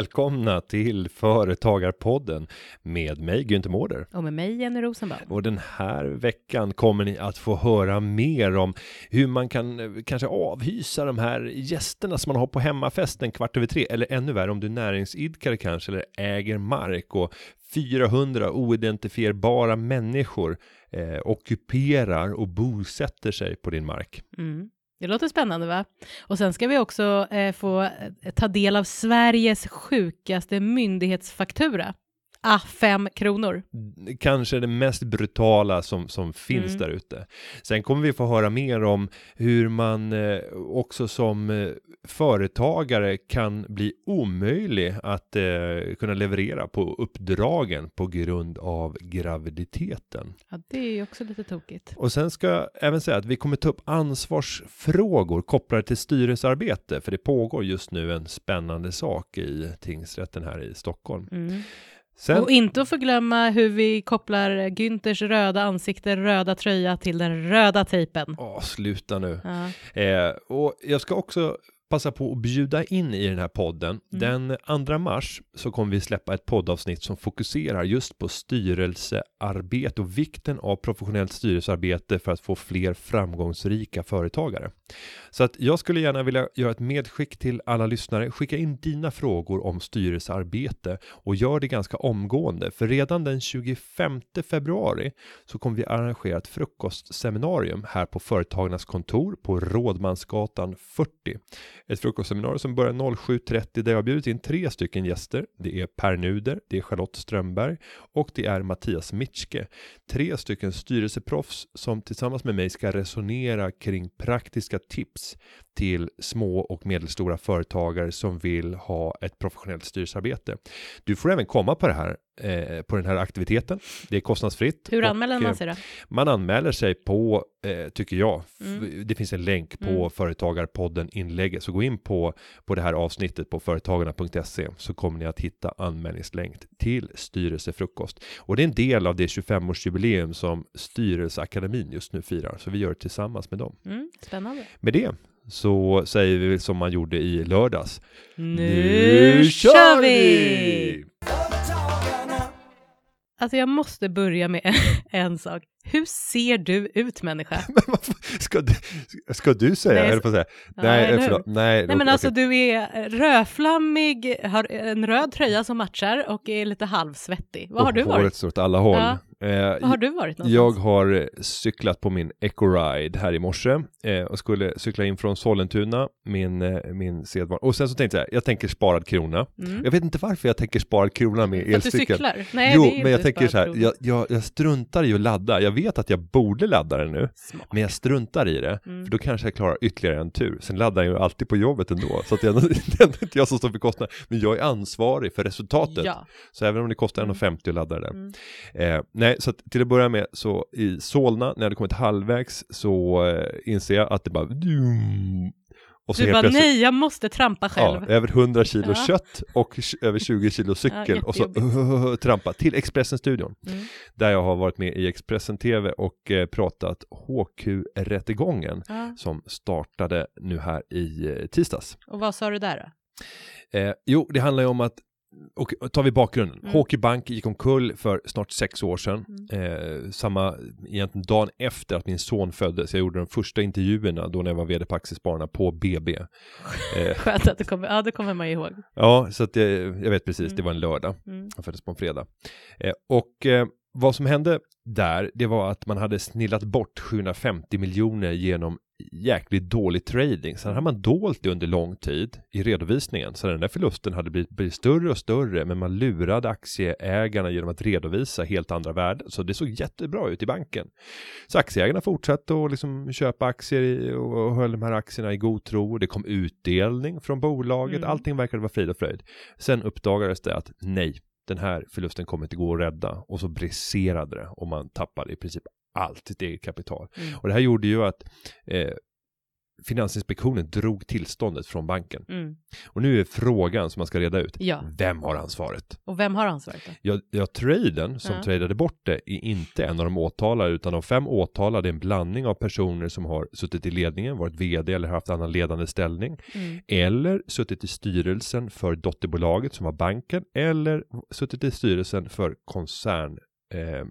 Välkomna till Företagarpodden med mig Günther Mårder. Och med mig Jenny Rosenbaum. Och den här veckan kommer ni att få höra mer om hur man kan eh, kanske avhysa de här gästerna som man har på hemmafesten kvart över tre. Eller ännu värre om du är näringsidkare kanske eller äger mark och 400 oidentifierbara människor eh, ockuperar och bosätter sig på din mark. Mm. Det låter spännande va? Och sen ska vi också eh, få eh, ta del av Sveriges sjukaste myndighetsfaktura. Ah, fem kronor. kanske det mest brutala som, som finns Mm. där ute. Sen kommer vi få höra mer om hur man eh, också som eh, företagare kan bli omöjlig att eh, kunna leverera på uppdragen på grund av graviditeten. Ja, det är ju också lite tokigt. Och sen ska jag även säga att vi kommer ta upp ansvarsfrågor kopplade till styrelsearbete, för det pågår just nu en spännande sak i tingsrätten här i Stockholm. Mm. Sen, Och inte att förglömma hur vi kopplar Günthers röda ansikte, röda tröja till den röda tejpen. Åh, sluta nu. Ja. Eh, och jag ska också passa på att bjuda in i den här podden. Den 2 mars så kommer vi släppa ett poddavsnitt som fokuserar just på styrelsearbete och vikten av professionellt styrelsearbete för att få fler framgångsrika företagare. Så att jag skulle gärna vilja göra ett medskick till alla lyssnare. Skicka in dina frågor om styrelsearbete och gör det ganska omgående. För redan den 25 februari så kommer vi arrangera ett frukostseminarium här på Företagarnas kontor på Rådmansgatan 40. Ett frukostseminarium som börjar 07.30 där jag har bjudit in tre stycken gäster. Det är Per Nuder, det är Charlotte Strömberg och det är Mattias Mitschke. Tre stycken styrelseproffs som tillsammans med mig ska resonera kring praktiska tips till små och medelstora företagare som vill ha ett professionellt styrelsearbete. Du får även komma på det här eh, på den här aktiviteten. Det är kostnadsfritt. Hur och, anmäler eh, man sig då? man anmäler sig på, eh, tycker jag, Mm. det finns en länk på Mm. Företagarpodden inlägget, så gå in på, på det här avsnittet på företagarna.se så kommer ni att hitta anmälningslänk till styrelsefrukost. Och det är en del av det 25-årsjubileum som Styrelseakademin just nu firar, så vi gör det tillsammans med dem. Mm, spännande. Med det så säger vi som man gjorde i lördags. Nu kör vi! Alltså jag måste börja med en sak. Hur ser du ut människa? Ska, du, ska du säga? Nej, Nej, att säga? Ja, nej, hur? förlåt. Nej, Nej men okej. alltså du är rödflammig, har en röd tröja som matchar och är lite halvsvettig. Vad har du Håret varit? står åt alla håll. Ja. Eh, har du varit någonstans? jag har eh, cyklat på min Eco-ride här i morse eh, och skulle cykla in från Sollentuna, min, eh, min sedvan. Och sen så tänkte jag, jag tänker sparad krona. Mm. Jag vet inte varför jag tänker sparad krona med För att du cyklar? Nej, jo, det är ju men jag inte tänker så här, jag, jag, jag struntar i att ladda. Jag vet att jag borde ladda den nu, Smart. men jag struntar i det. Mm. För då kanske jag klarar ytterligare en tur. Sen laddar jag ju alltid på jobbet ändå. Så att jag, det är inte jag som står för kostnaden. Men jag är ansvarig för resultatet. Ja. Så även om det kostar Mm. 1,50 att ladda det där. Mm. Eh, nej, så att till att börja med så i Solna, när jag hade kommit halvvägs så eh, inser jag att det bara och så Du bara, nej, jag måste trampa själv. Ja, över 100 kilo Ja. kött och över 20 kilo cykel och så jättejobbigt. trampa till Expressen-studion. Mm. Där jag har varit med i Expressen TV och eh, pratat HQ-rättegången Ja. som startade nu här i eh, tisdags. Och vad sa du där då? Eh, jo, det handlar ju om att och tar vi bakgrunden. Mm. HQ Bank gick omkull för snart sex år sedan. Eh, samma, egentligen dagen efter att min son föddes. Jag gjorde de första intervjuerna då när jag var vd på Aktiespararna på BB. Eh, Skönt att du kommer, ja det kommer man ihåg. ja, så att jag, jag vet precis, Mm. det var en lördag. Mm. Han föddes på en fredag. Eh, och eh, vad som hände där, det var att man hade snillat bort 750 miljoner genom jäkligt dålig trading. Sen hade man dolt det under lång tid i redovisningen. Så den där förlusten hade blivit, blivit större och större, men man lurade aktieägarna genom att redovisa helt andra värden. Så det såg jättebra ut i banken. Så aktieägarna fortsatte att liksom köpa aktier och, och höll de här aktierna i god tro. Det kom utdelning från bolaget. Mm. Allting verkade vara frid och fröjd. Sen uppdagades det att nej, den här förlusten kommer inte gå att rädda. Och så briserade det och man tappade i princip allt sitt eget kapital. Mm. Och det här gjorde ju att eh, Finansinspektionen drog tillståndet från banken. Mm. Och nu är frågan som man ska reda ut. Ja, Vem har ansvaret? och vem har ansvaret då? Ja, ja traden som Ja. tradade bort det är inte en av de åtalade utan de fem åtalade är en blandning av personer som har suttit i ledningen, varit vd eller haft annan ledande ställning Mm. eller suttit i styrelsen för dotterbolaget som var banken eller suttit i styrelsen för koncern eh,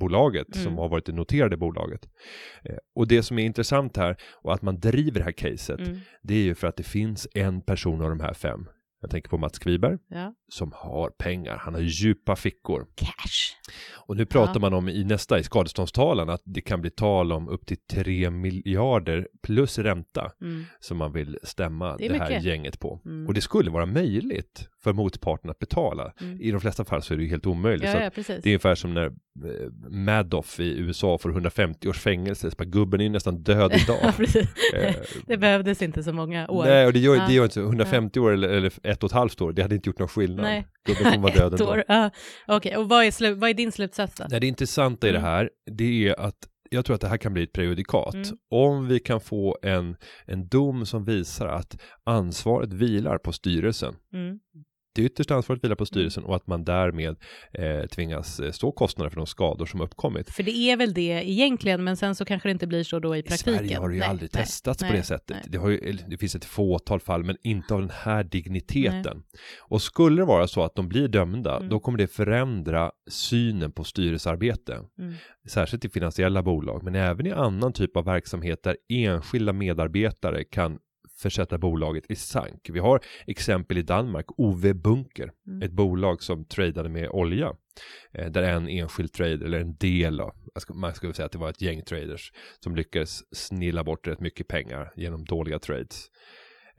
bolaget Mm. som har varit det noterade bolaget. Eh, och det som är intressant här och att man driver det här caset Mm. det är ju för att det finns en person av de här fem jag tänker på Mats Kviberg Ja. som har pengar. Han har djupa fickor. Cash. Och nu pratar Ja. man om i nästa i skadeståndstalan att det kan bli tal om upp till 3 miljarder plus ränta Mm. som man vill stämma Det det, är här gänget på. Mm. Och det skulle vara möjligt för motparten att betala. Mm. I de flesta fall så är det ju helt omöjligt. Ja, ja, det är ungefär som när eh, Madoff i USA får 150 års fängelse. Så gubben är ju nästan död idag. Eh, Det behövdes inte så många år. Nej, och det gör, Ja. det gör inte så. 150 år eller, eller ett och ett halvt år, det hade inte gjort någon skillnad. Nej. Gubben kommer vara död ändå. Ja. Okej, och vad är, vad är din slutsats då? Nej, det intressanta i det Mm. här, det är att jag tror att det här kan bli ett prejudikat. Mm. Om vi kan få en, en dom som visar att ansvaret vilar på styrelsen. Mm. Det yttersta ansvaret vilar på styrelsen och att man därmed eh, tvingas eh, stå kostnader för de skador som uppkommit. För det är väl det egentligen, men sen så kanske det inte blir så då i I praktiken. Sverige har det ju Nej, aldrig nej, testats nej, på det sättet. Det, ju, det finns ett fåtal fall, men inte av den här digniteten. Och skulle det vara så att de blir dömda, Mm. då kommer det förändra synen på styrelsearbete. Mm. Särskilt i finansiella bolag, men även i annan typ av verksamhet där enskilda medarbetare kan försätta bolaget i sank. Vi har exempel i Danmark, OV Bunker, Mm. ett bolag som tradade med olja. Eh, där en enskild trader, eller en del av, man skulle säga att det var ett gäng traders som lyckades snilla bort rätt mycket pengar genom dåliga trades.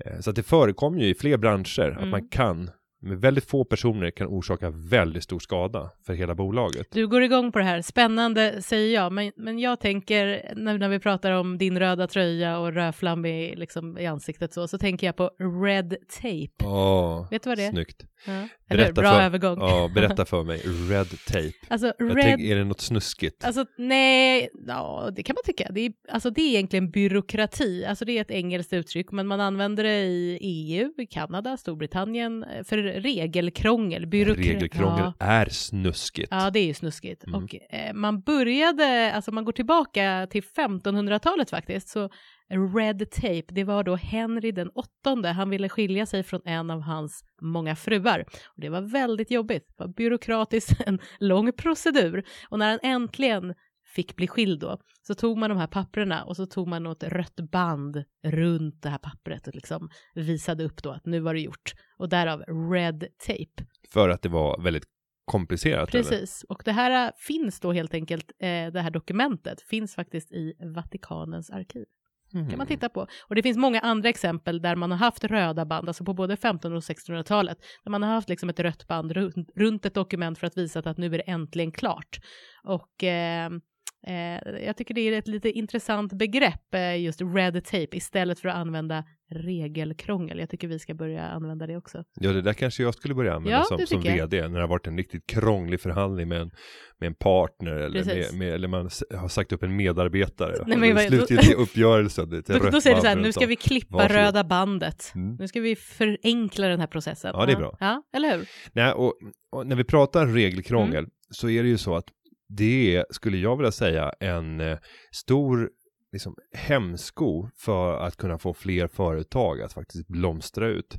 Eh, så att det förekommer ju i fler branscher att Mm. man kan, med väldigt få personer, kan orsaka väldigt stor skada för hela bolaget. Du går igång på det här, spännande säger jag, men, men jag tänker när, när vi pratar om din röda tröja och rödflam i, liksom, i ansiktet så, så tänker jag på red tape. Åh, Vet du vad det är? snyggt. Ja. Berätta Bra för- övergång. Ja, berätta för mig. Red tape. Alltså, red tänker, är det något snuskigt? Alltså nej, ja, det kan man tycka. Det är, alltså, det är egentligen byråkrati. Alltså, det är ett engelskt uttryck, men man använder det i EU, i Kanada, Storbritannien eh, för regelkrångel. Byråkra- Regelkrångel Ja. är snuskigt. Ja, det är ju snuskigt. Mm. Och eh, man började, alltså man går tillbaka till 1500-talet faktiskt, så Red Tape, det var då Henry den åttonde, han ville skilja sig från en av hans många fruar. Och det var väldigt jobbigt, det var byråkratiskt, en lång procedur. Och när han äntligen fick bli skild då, så tog man de här papperna och så tog man något rött band runt det här pappret och liksom visade upp då att nu var det gjort. Och därav Red Tape. För att det var väldigt komplicerat. Eller? Precis, och det här äh, finns då helt enkelt, eh, det här dokumentet finns faktiskt i Vatikanens arkiv. Mm. kan man titta på. Och det finns många andra exempel där man har haft röda band, alltså på både 1500 och 1600-talet, där man har haft liksom ett rött band runt, runt ett dokument för att visa att nu är det äntligen klart. Och eh, eh, jag tycker det är ett lite intressant begrepp, eh, just red tape, istället för att använda regelkrångel. Jag tycker vi ska börja använda det också. Ja, det där kanske jag skulle börja använda Ja, som, som tycker jag. vd när det har varit en riktigt krånglig förhandling med en, med en partner eller, med, med, eller man har sagt upp en medarbetare. Nej, men slutgiltiga uppgörelsen. Det Då, då säger du så här, nu ska vi klippa Varsågod. röda bandet. Mm. Nu ska vi förenkla den här processen. Ja, det är bra. Ja, eller hur? Nej, och, och när vi pratar regelkrångel Mm. så är det ju så att det är, skulle jag vilja säga, en eh, stor liksom, hämsko för att kunna få fler företag att faktiskt blomstra ut.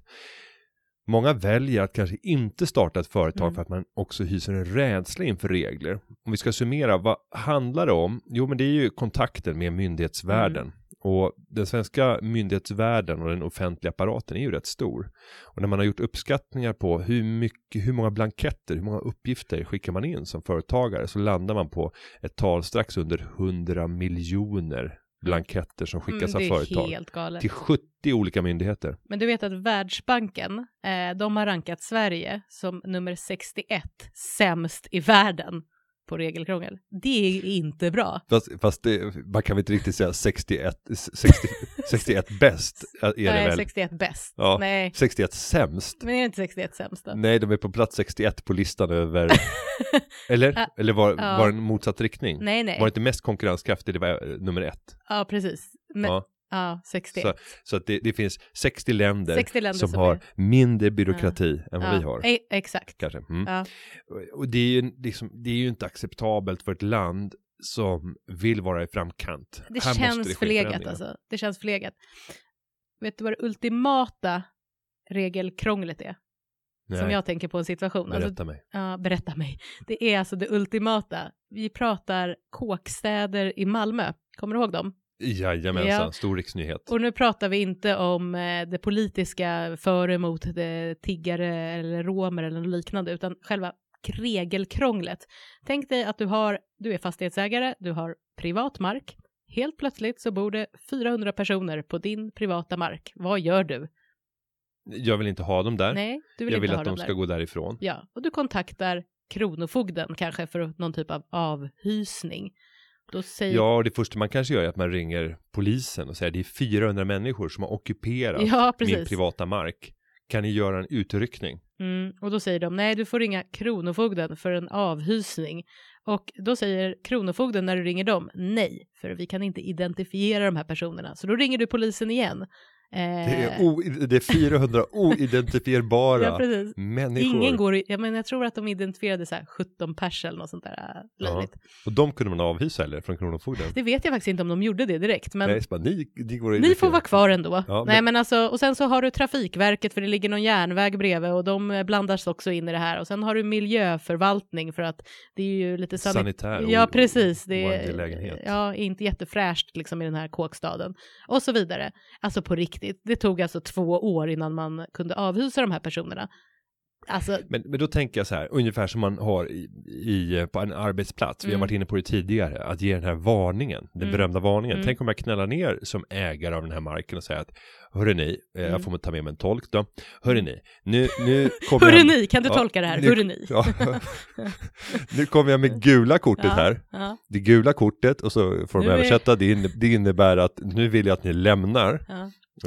Många väljer att kanske inte starta ett företag Mm. för att man också hyser en rädsla inför regler. Om vi ska summera, vad handlar det om? Jo, men det är ju kontakten med myndighetsvärlden. Mm. Och den svenska myndighetsvärlden och den offentliga apparaten är ju rätt stor. Och när man har gjort uppskattningar på hur mycket, hur många blanketter, hur många uppgifter skickar man in som företagare så landar man på ett tal strax under 100 miljoner blanketter som skickas Mm, av företag helt galet. till 70 olika myndigheter. Men du vet att Världsbanken, eh, de har rankat Sverige som nummer 61 sämst i världen på regelkrångel. Det är inte bra. Fast, fast det, man kan väl inte riktigt säga 61, 60, 61 bäst är det Nej, väl? 61 bäst. Ja. Nej, 61 sämst? men är det inte 61 sämst då? Nej, de är på plats 61 på listan över, eller? Ja. Eller var, Ja. var det en motsatt riktning? Nej, nej. Var det inte mest konkurrenskraftig, det var eh, nummer ett? Ja, precis. Men, Ja. Ja, 61. Så, så att det, det finns 60 länder, 60 länder som, som har är- mindre byråkrati än vad ja. vi har. E- exakt. Kanske. Mm. Ja. Och det är, ju, liksom, det är ju inte acceptabelt för ett land som vill vara i framkant. Det Här känns ske förlegat alltså. Det känns förlegat. Vet du vad det ultimata regelkrånglet är? Nej, Som jag tänker på en situation. Alltså, berätta mig. ja, berätta mig. Det är alltså det ultimata. Vi pratar kåkstäder i Malmö. Kommer du ihåg dem? Jajamensan, Ja. stor riksnyhet. Och nu pratar vi inte om eh, det politiska för och emot det, tiggare eller romer eller liknande, utan själva regelkrånglet. Tänk dig att du, har, du är fastighetsägare, du har privat mark. Helt plötsligt så bor det 400 personer på din privata mark. Vad gör du? Jag vill inte ha dem där. Nej, du vill jag inte vill ha att de dem ska där. gå därifrån. Ja, och du kontaktar Kronofogden kanske för någon typ av avhysning. Då säger Ja, det första man kanske gör är att man ringer polisen och säger det är 400 människor som har ockuperat Ja, min privata mark. Kan ni göra en utryckning? Mm, och då säger de nej, du får ringa Kronofogden för en avhysning. Och då säger Kronofogden när du ringer dem nej, för vi kan inte identifiera de här personerna. Så då ringer du polisen igen. Eh, Det är, o, det är 400 oidentifierbara ja, människor. Ingen går ja, men jag tror att de identifierade så här 17 pers eller något sånt där äh, Ja. Och de kunde man avhysa eller från Kronofogden? Det vet jag faktiskt inte om de gjorde det direkt, men Nej, bara, ni, ni, Ni får vara kvar ändå. Ja, Nej men- men alltså, och sen så har du Trafikverket för det ligger någon järnväg bredvid och de eh, blandas också in i det här. Och sen har du miljöförvaltning för att det är ju lite sanit- Sanitär Ja precis, det är ja, inte jättefräscht liksom i den här kåkstaden. Och så vidare. Alltså på riktigt, det tog alltså två år innan man kunde avhysa de här personerna. Alltså, Men, men då tänker jag så här, ungefär som man har i, i, på en arbetsplats, vi har Mm. varit inne på det tidigare, att ge den här varningen, den Mm. berömda varningen. Mm. Tänk om jag knallar ner som ägare av den här marken och säger att, hörru ni, eh, Mm. jag får ta med mig en tolk då, hörru ni, nu, nu kommer hörru jag... ni, kan du Ja, tolka det här? nu- Hörru ni. Ja. nu kommer jag med gula kortet Ja, här. Ja, Det gula kortet och så får de Nu är- översätta, inne, det innebär att nu vill jag att ni lämnar.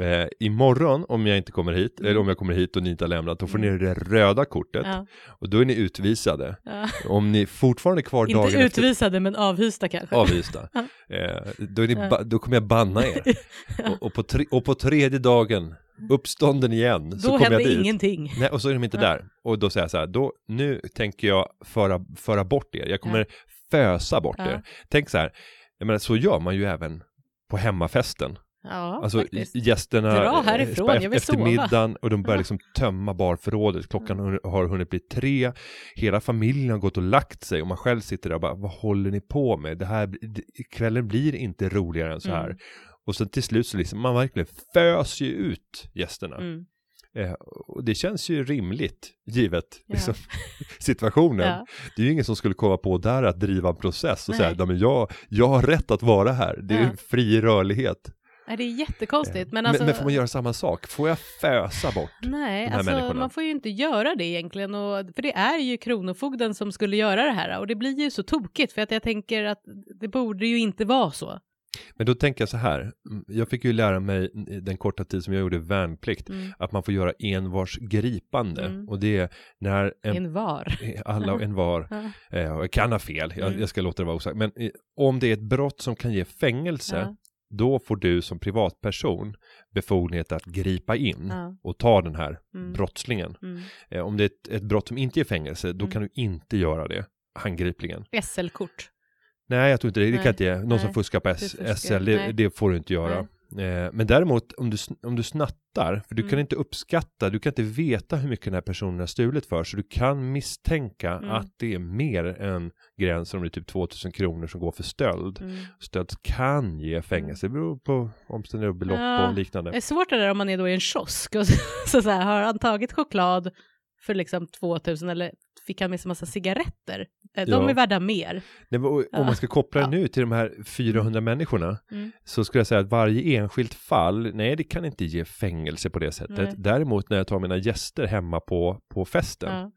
Eh, imorgon om jag inte kommer hit, Mm. eller om jag kommer hit och ni inte har lämnat, då får ni det röda kortet. ja, Och då är ni utvisade. ja. Om ni fortfarande är kvar dagen Inte efter utvisade men avhysta kanske. avvista, Ja. eh, då, är ni då kommer jag banna er. och, och, på tre- och på tredje dagen, uppstånden igen, så Då kommer jag dit. ingenting. Nej, och så är de inte där. Och då säger jag så här, då, nu tänker jag föra, föra bort er. Jag kommer fösa bort er. Tänk så här, jag menar, så gör man ju även på hemmafesten. Ja, Alltså faktiskt. gästerna Dra eh, härifrån, efter jag vill sova. middagen och de börjar Ja. liksom tömma barförrådet. Klockan har- har hunnit bli tre, hela familjen har gått och lagt sig och man själv sitter där och bara, vad håller ni på med? Det här, kvällen blir inte roligare än så här. Mm. Och sen till slut så liksom, man verkligen fös ju ut gästerna. Mm. Eh, och det känns ju rimligt, givet Ja. liksom, situationen. Ja. Det är ju ingen som skulle komma på där att driva en process och Nej. säga, "Nej, men jag, jag har rätt att vara här. Det är Ja. fri rörlighet. Nej, det är jättekonstigt. Eh, Men, alltså, men, men får man göra samma sak? Får jag fösa bort? Nej, de här alltså, människorna? man får ju inte göra det egentligen. Och, för det är ju Kronofogden som skulle göra det här. Och det blir ju så tokigt. För att jag tänker att det borde ju inte vara så. Men då tänker jag så här, jag fick ju lära mig den korta tid som jag gjorde värnplikt, Mm. att man får göra envars gripande. Mm. Och det är när en, En var. alla och en var, eh, och jag kan ha fel, jag, Mm. jag ska låta det vara osagt, men eh, om det är ett brott som kan ge fängelse. Då får du som privatperson befogenhet att gripa in Ja. och ta den här Mm. brottslingen. Mm. Eh, om det är ett, ett brott som inte ger fängelse, då Mm. kan du inte göra det, handgripligen. SL-kort. Nej, jag tror inte det. Det Nej. kan inte ge. Någon Nej. som fuskar på S- fuskar. SL, det, Nej. det får du inte göra. Eh, men däremot om du, om du snattar, för du Mm. kan inte uppskatta, du kan inte veta hur mycket den här personen har stulit för, så du kan misstänka Mm. att det är mer än gränsen om det är typ 2000 kronor som går för stöld. Mm. Stöld kan ge fängelse, det beror på omständigheter och belopp Ja. och liknande. Det är svårt det där om man är då i en kiosk och så, så, så här, har han tagit choklad för liksom 2000 eller fick han med sig massa cigaretter? Eh, De Ja. är värda mer. Nej, och, Ja. om man ska koppla det nu till de här 400 människorna Mm. så skulle jag säga att varje enskilt fall, nej det kan inte ge fängelse på det sättet. Nej. Däremot när jag tar mina gäster hemma på, på festen, Ja,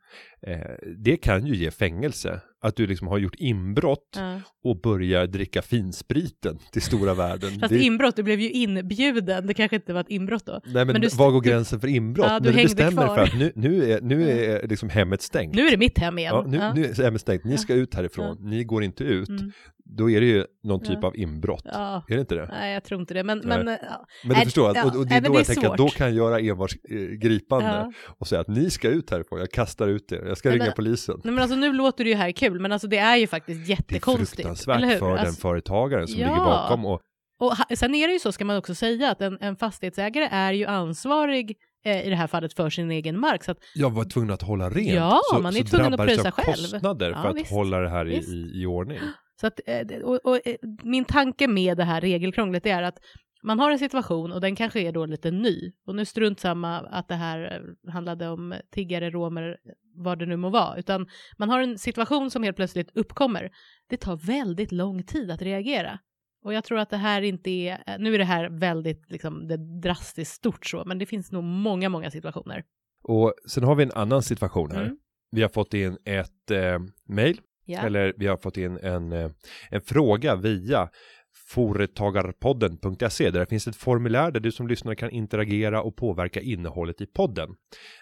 eh, det kan ju ge fängelse. Att du liksom har gjort inbrott och börjar dricka finspriten till stora världen. Fast det, inbrott, du blev ju inbjuden. Det kanske inte var ett inbrott då. nej men, men du- var går gränsen för inbrott? Ja, du när du bestämmer kvar. för att nu, nu, är, nu är liksom hemmet stängt. Nu är det mitt hem igen. Ja, nu, Ja. nu är ämnet stängt, ni ska ut härifrån, ni går inte ut, Mm. då är det ju någon typ Ja. av inbrott. Ja. Är det inte det? Nej, jag tror inte det. Men, men ja. Men du Nej, förstår, att, ja, och, och det är men då det jag är tänker att då svårt. kan jag göra envars eh, gripande Ja. och säga att ni ska ut härifrån, jag kastar ut er, jag ska Nej, ringa men- polisen. Nej, men alltså nu låter det ju här kul, men alltså det är ju faktiskt Det är jättekonstigt. fruktansvärt för den Alltså, företagaren som Ja. ligger bakom och och sen är det ju så, ska man också säga, att en, en fastighetsägare är ju ansvarig eh, i det här fallet för sin egen mark. Så att, jag var tvungen att hålla rent. Ja, så, man är så tvungen att pröjsa själv. kostnader Ja, för att visst. hålla det här i, i, i ordning. så att, eh, och, och, eh, min tanke med det här regelkrånglet är att man har en situation och den kanske är då lite ny. Och nu strunt samma att det här handlade om tiggare, romer, vad det nu må vara. Utan man har en situation som helt plötsligt uppkommer. Det tar väldigt lång tid att reagera. Och jag tror att det här inte är, eh, nu är det här väldigt liksom, det drastiskt stort så, men det finns nog många, många situationer. Och sen har vi en annan situation här. Mm. Vi har fått in ett eh, mail, Ja. eller vi har fått in en, eh, en fråga via företagarpodden.se där det finns ett formulär där du som lyssnare kan interagera och påverka innehållet i podden.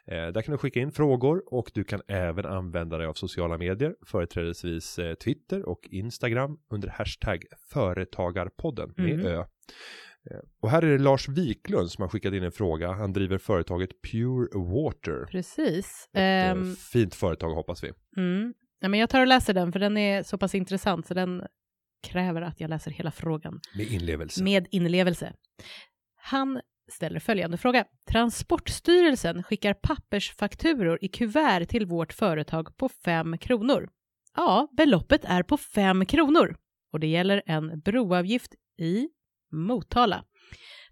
Eh, där kan du skicka in frågor och du kan även använda dig av sociala medier, företrädesvis eh, Twitter och Instagram under hashtag företagarpodden med Mm. ö. Eh, Och här är det Lars Wiklund som har skickat in en fråga. Han driver företaget Pure Water. Precis. Ett eh, fint företag hoppas vi. Mm. Ja, men jag tar och läser den, för den är så pass intressant, så den kräver att jag läser hela frågan Med inlevelse. med inlevelse. Han ställer följande fråga. Transportstyrelsen skickar pappersfakturor i kuvert till vårt företag på 5 kronor. Ja, beloppet är på 5 kronor och det gäller en broavgift i Motala.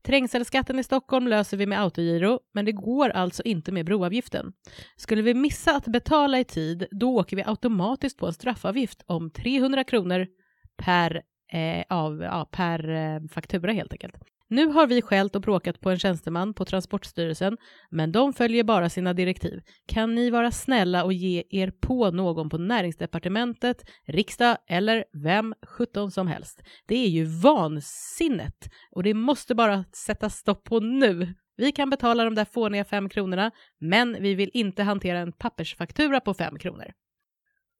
Trängselskatten i Stockholm löser vi med autogiro, men det går alltså inte med broavgiften. Skulle vi missa att betala i tid, då åker vi automatiskt på en straffavgift om 300 kronor per, eh, av, ja, per eh, faktura helt enkelt. Nu har vi skällt och bråkat på en tjänsteman på Transportstyrelsen, men de följer bara sina direktiv. Kan ni vara snälla och ge er på någon på näringsdepartementet, riksdag eller vem sjutton som helst? Det är ju vansinnet och det måste bara sätta stopp på nu. Vi kan betala de där fåniga fem kronorna, men vi vill inte hantera en pappersfaktura på fem kronor.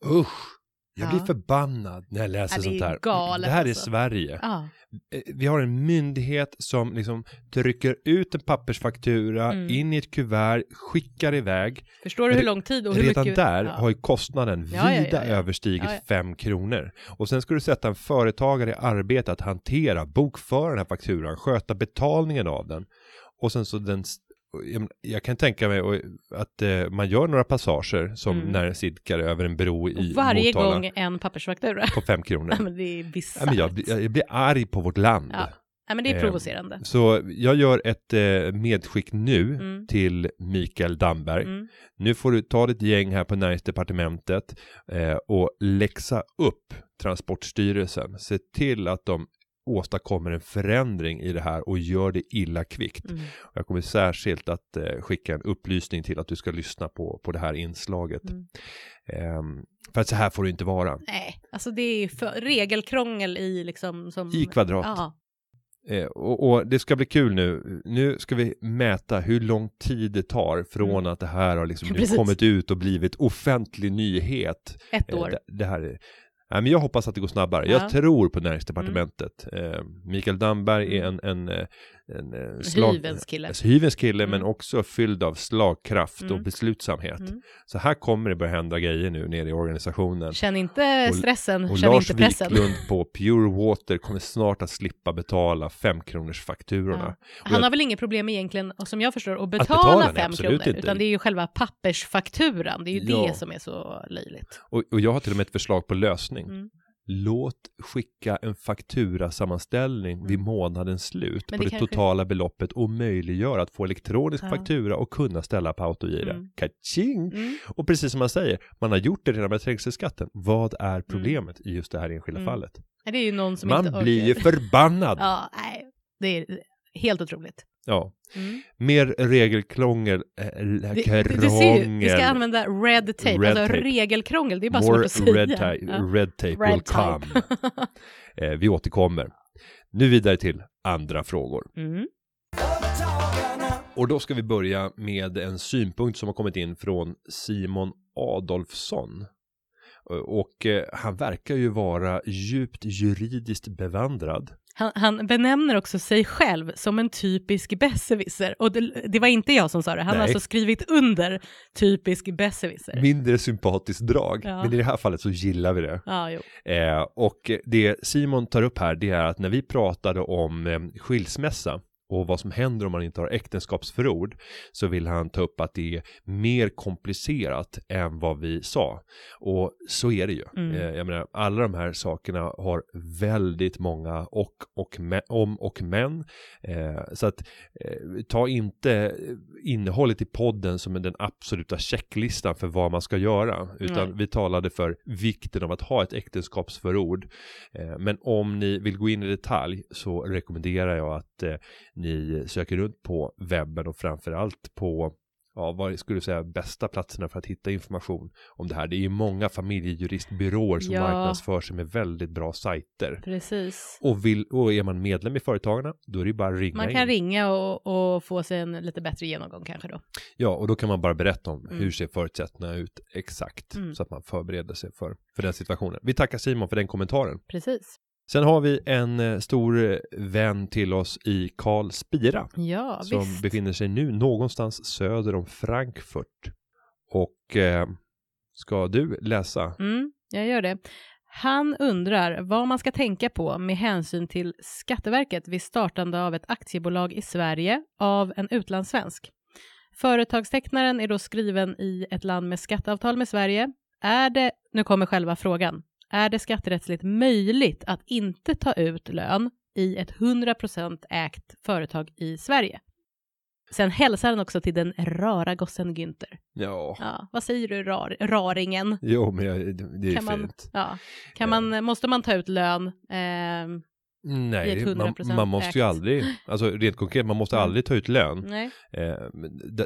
Usch! Jag Ja. blir förbannad när jag läser Ja, sånt här. galet det här är alltså. Sverige. Ja, Eh, Vi har en myndighet som liksom trycker ut en pappersfaktura Mm. in i ett kuvert, skickar iväg. förstår du hur lång tid och hur Redan mycket... där har ju kostnaden vida överstigit fem kronor. Och sen ska du sätta en företagare i arbete att hantera, bokföra den här fakturan, sköta betalningen av den. Och sen så den, jag, kan tänka mig att eh, man gör några passager som Mm. näringsidkare över en bro i Och varje Motala gång en pappersfaktura. på fem kronor. Ja, men det är bisarrt. Ja, jag, jag blir arg på vårt land. Ja. Ja, men det är Eh, provocerande. Så jag gör ett eh, medskick nu Mm. till Mikael Damberg. Mm. Nu får du ta ditt gäng här på näringsdepartementet eh, och läxa upp Transportstyrelsen. Se till att de åstadkommer en förändring i det här och gör det illa kvickt. Mm. Jag kommer särskilt att eh, skicka en upplysning till att du ska lyssna på, på det här inslaget. Mm. Ehm, för att så här får det inte vara. Nej, alltså det är för regelkrångel i liksom som... I kvadrat. Ja, Eh, och, och det ska bli kul nu. Nu ska vi mäta hur lång tid det tar från Mm. att det här har liksom kommit ut och blivit offentlig nyhet. ett Eh, år. det, det här är... Nej, men jag hoppas att det går snabbare. Ja. Jag tror på näringsdepartementet. Eh, Mikael Damberg är en, en, en, eh, slag... Hyvens kille. Alltså, hyvens kille Mm. men också fylld av slagkraft och Mm. beslutsamhet. Mm. Så här kommer det börja hända grejer nu nere i organisationen. Känn inte Och- stressen, Och känn Lars inte pressen. Wiklund på Pure Water kommer snart att slippa betala femkronors fakturorna. Han har väl inget problem egentligen, och som jag förstår, att betala, betala, nej, fem kronor, inte. utan det är ju själva pappersfakturan, det är ju Ja. det som är så löjligt. Och, och jag har till och med ett förslag på lösning. Mm. Låt skicka en fakturasammanställning vid månadens slut Men på det det kanske- totala beloppet och möjliggör att få elektronisk Ja. faktura och kunna ställa på autogiro. Mm. Kaching! Mm. Och precis som man säger, man har gjort det redan med trängselskatten. Vad är problemet i just det här enskilda Mm. fallet? Det Man blir ju förbannad! Ja, nej, det är helt otroligt. Ja. Mm. Mer regelkrångel, äh, krångel. du ser vi ska använda red tape, Red alltså tape. regelkrångel, det är bara More svårt att säga. red, tape, Ja. red tape will Red come. Eh, vi återkommer. Nu vidare till andra frågor. mm. Och då ska vi börja med en synpunkt som har kommit in från Simon Adolfsson. Och eh, han verkar ju vara djupt juridiskt bevandrad. Han, han benämner också sig själv som en typisk besserwisser. Och det, det var inte jag som sa det, han har Nej. alltså skrivit under typisk besserwisser. Mindre sympatiskt drag, Ja. men i det här fallet så gillar vi det. Ja. Eh, och det Simon tar upp här, det är att när vi pratade om eh, skilsmässa och vad som händer om man inte har äktenskapsförord så vill han ta upp att det är mer komplicerat än vad vi sa. Och så är det ju. Mm. Eh, jag menar, alla de här sakerna har väldigt många och, och me- om och men. Eh, så att eh, ta inte innehållet i podden som den absoluta checklistan för vad man ska göra. Utan Nej. vi talade för vikten av att ha ett äktenskapsförord. Eh, men om ni vill gå in i detalj så rekommenderar jag att eh, ni söker runt på webben och framförallt på Ja, vad skulle du säga bästa platserna för att hitta information om det här? Det är ju många familjejuristbyråer som Ja. marknadsför sig med väldigt bra sajter. Precis. Och, vill, och är man medlem i Företagarna, då är det bara att ringa Man kan in. ringa och, och få sig en lite bättre genomgång kanske då. Ja, och då kan man bara berätta om Mm. hur ser förutsättningarna ut exakt. Mm. Så att man förbereder sig för, för den situationen. Vi tackar Simon för den kommentaren. Precis. Sen har vi en eh, stor eh, vän till oss i Karl Spira. Ja, som visst. befinner sig nu någonstans söder om Frankfurt. Och eh, ska du läsa? Mm, jag gör det. Han undrar vad man ska tänka på med hänsyn till Skatteverket vid startande av ett aktiebolag i Sverige av en utlandssvensk. Företagstecknaren är då skriven i ett land med skatteavtal med Sverige. Är det, nu kommer själva frågan, är det skatterättsligt möjligt att inte ta ut lön i ett 100% ägt företag i Sverige? Sen hälsar han också till den rara gossen Günther. Ja, Ja, vad säger du, rar, raringen? jo men jag, det är kan man, fint. ja, kan man, måste man ta ut lön? i Nej, man, 100% man måste ju ägt. aldrig, alltså rent konkret, man måste aldrig ta ut lön. Eh,